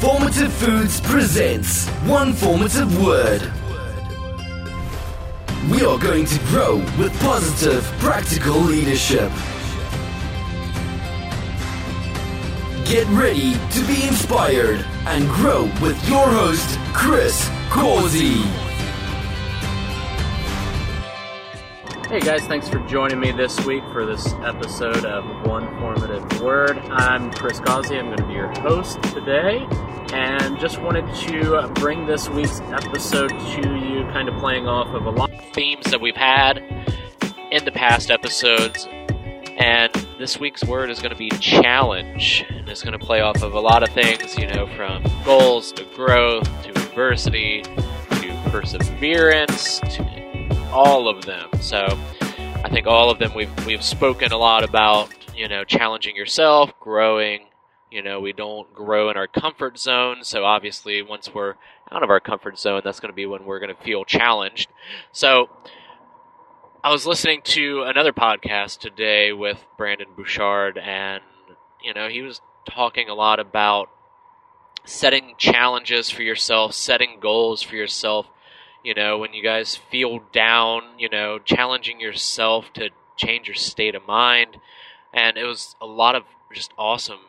Formative Foods presents One Formative Word. We are going to grow with positive, practical leadership. Get ready to be inspired and grow with your host, Chris Causey. Hey guys, thanks for joining me this week for this episode of One Formative Word. I'm Chris Causey. I'm going to be your host today, and just wanted to uh, bring this week's episode to you, kind of playing off of a lot of themes that we've had in the past episodes. And this week's word is going to be challenge, and it's going to play off of a lot of things, you know, from goals to growth to adversity to perseverance to all of them. So I think all of them we've we've spoken a lot about, you know, challenging yourself, growing. You know, we don't grow in our comfort zone, so obviously once we're out of our comfort zone, that's going to be when we're going to feel challenged. So I was listening to another podcast today with Brendon Burchard and you know, he was talking a lot about setting challenges for yourself, setting goals for yourself, you know, when you guys feel down, you know, challenging yourself to change your state of mind. And it was a lot of just awesome,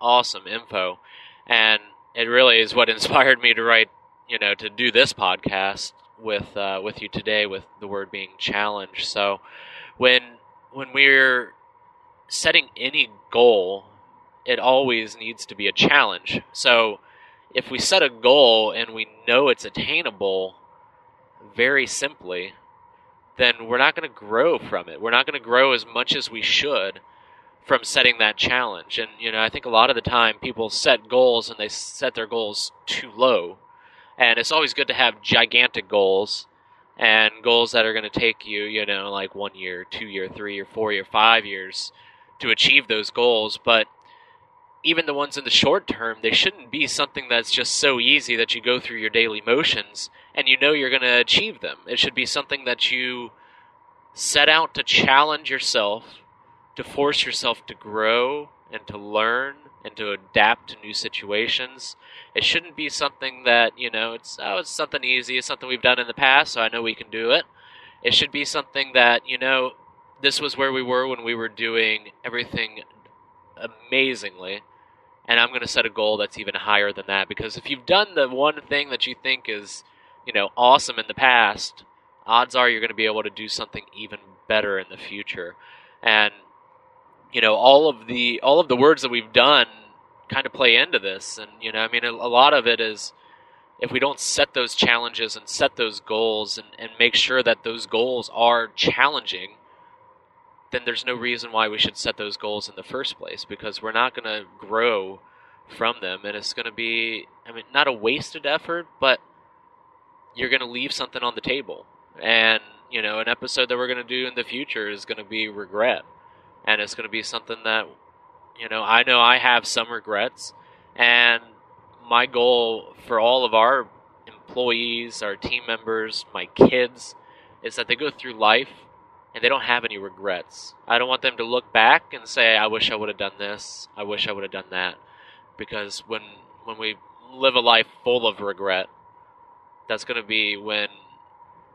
awesome info. And it really is what inspired me to write, you know, to do this podcast with uh, with you today with the word being challenge. So when when we're setting any goal, it always needs to be a challenge. So if we set a goal and we know it's attainable, very simply, then we're not going to grow from it. We're not going to grow as much as we should from setting that challenge. And, you know, I think a lot of the time people set goals and they set their goals too low. And it's always good to have gigantic goals and goals that are going to take you, you know, like one year, two year, three year, four year, five years to achieve those goals. But even the ones in the short term, they shouldn't be something that's just so easy that you go through your daily motions and you know you're going to achieve them. It should be something that you set out to challenge yourself, to force yourself to grow and to learn and to adapt to new situations. It shouldn't be something that, you know, it's oh, it's something easy, it's something we've done in the past, so I know we can do it. It should be something that, you know, this was where we were when we were doing everything amazingly and I'm going to set a goal that's even higher than that because if you've done the one thing that you think is, you know, awesome in the past, odds are you're going to be able to do something even better in the future. And you know, all of the all of the words that we've done kind of play into this and you know, I mean a, a lot of it is if we don't set those challenges and set those goals and, and make sure that those goals are challenging, then there's no reason why we should set those goals in the first place because we're not going to grow from them and it's going to be I mean not a wasted effort but you're going to leave something on the table. And you know an episode that we're going to do in the future is going to be regret. And it's going to be something that you know I know I have some regrets. And my goal for all of our employees, our team members, my kids is that they go through life and they don't have any regrets. I don't want them to look back and say, "I wish I would have done this. I wish I would have done that," because when when we live a life full of regret, that's going to be when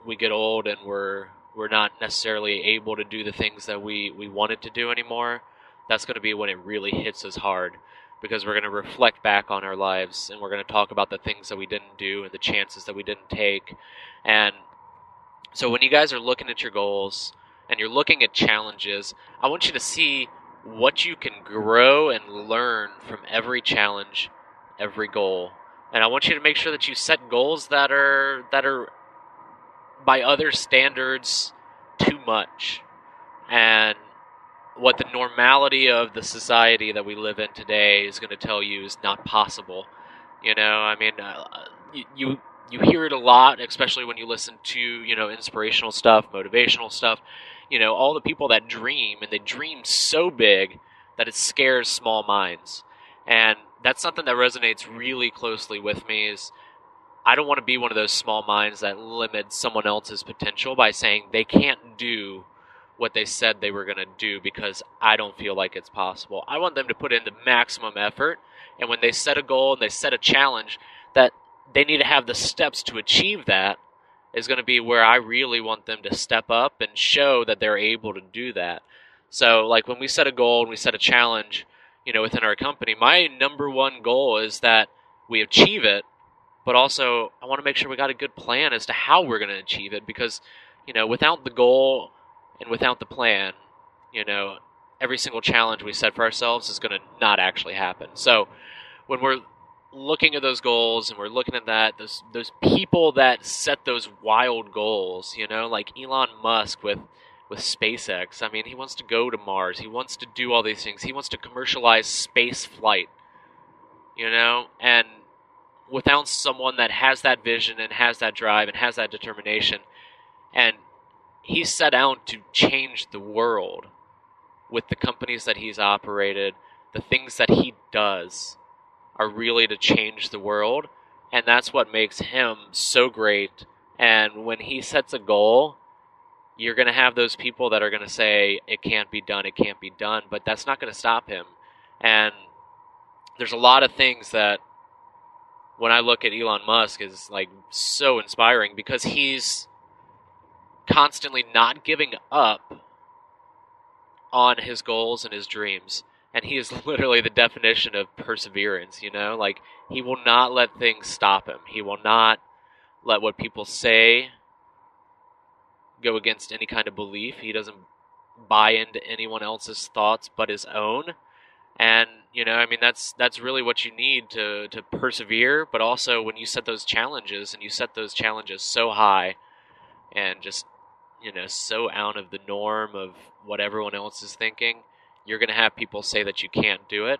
we get old and we're we're not necessarily able to do the things that we we wanted to do anymore. That's going to be when it really hits us hard because we're going to reflect back on our lives and we're going to talk about the things that we didn't do and the chances that we didn't take. And so when you guys are looking at your goals, and you're looking at challenges, I want you to see what you can grow and learn from every challenge, every goal. And I want you to make sure that you set goals that are that are by other standards too much. And what the normality of the society that we live in today is going to tell you is not possible. You know, I mean, uh, you, you you hear it a lot, especially when you listen to you know inspirational stuff, motivational stuff you know, all the people that dream and they dream so big that it scares small minds. And that's something that resonates really closely with me is I don't want to be one of those small minds that limits someone else's potential by saying they can't do what they said they were going to do because I don't feel like it's possible. I want them to put in the maximum effort, and when they set a goal and they set a challenge, that they need to have the steps to achieve that is going to be where I really want them to step up and show that they're able to do that. So, like when we set a goal and we set a challenge, you know, within our company, my number one goal is that we achieve it, but also I want to make sure we got a good plan as to how we're going to achieve it because, you know, without the goal and without the plan, you know, every single challenge we set for ourselves is going to not actually happen. So, when we're looking at those goals and we're looking at that those those people that set those wild goals, you know, like Elon Musk with with SpaceX. I mean, he wants to go to Mars. He wants to do all these things. He wants to commercialize space flight. You know, and without someone that has that vision and has that drive and has that determination and he's set out to change the world with the companies that he's operated, the things that he does are really to change the world. And that's what makes him so great. And when he sets a goal, you're going to have those people that are going to say, it can't be done, it can't be done. But that's not going to stop him. And there's a lot of things that when I look at Elon Musk is like so inspiring because he's constantly not giving up on his goals and his dreams and he is literally the definition of perseverance you know? Like he will not let things stop him. He will not let what people say go against any kind of belief. He doesn't buy into anyone else's thoughts but his own. And you know i mean that's that's really what you need to to persevere but also when you set those challenges and you set those challenges so high and just you know so out of the norm of what everyone else is thinking you're going to have people say that you can't do it.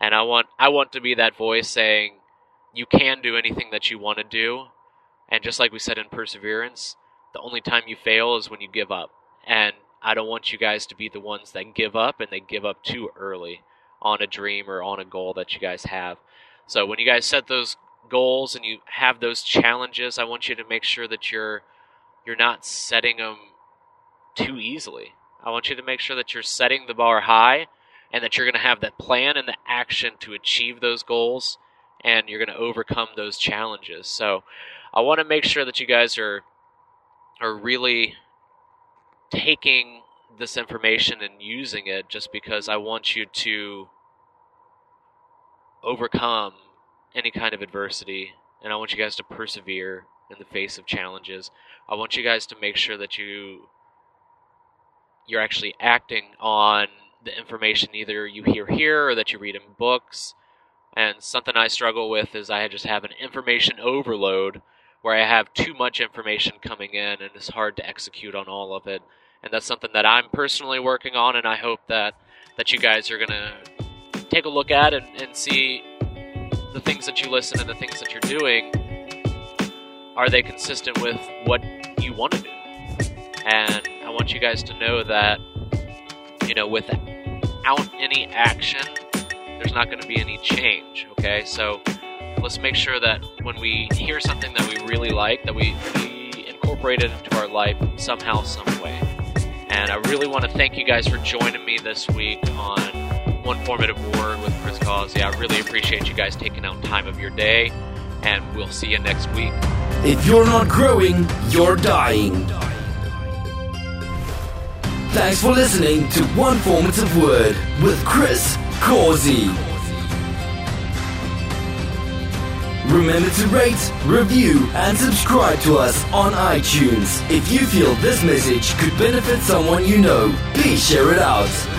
And I want I want to be that voice saying you can do anything that you want to do. And just like we said in perseverance, the only time you fail is when you give up. And I don't want you guys to be the ones that give up and they give up too early on a dream or on a goal that you guys have. So when you guys set those goals and you have those challenges, I want you to make sure that you're you're not setting them too easily. I want you to make sure that you're setting the bar high and that you're going to have the plan and the action to achieve those goals and you're going to overcome those challenges. So I want to make sure that you guys are are really taking this information and using it just because I want you to overcome any kind of adversity and I want you guys to persevere in the face of challenges. I want you guys to make sure that you you're actually acting on the information either you hear here or that you read in books. And something I struggle with is I just have an information overload where I have too much information coming in and it's hard to execute on all of it. And that's something that I'm personally working on, and I hope that, that you guys are going to take a look at and, and see the things that you listen and the things that you're doing. Are they consistent with what you want to do? And want you guys to know that, you know, without any action, there's not going to be any change, okay? So let's make sure that when we hear something that we really like, that we, we incorporate it into our life somehow, some way. And I really want to thank you guys for joining me this week on One Formative Word with Chris Causey. I really appreciate you guys taking out time of your day, and we'll see you next week. If you're not growing, you're dying. Thanks for listening to One Formative Word with Chris Causey. Remember to rate, review, and subscribe to us on iTunes. If you feel this message could benefit someone you know, please share it out.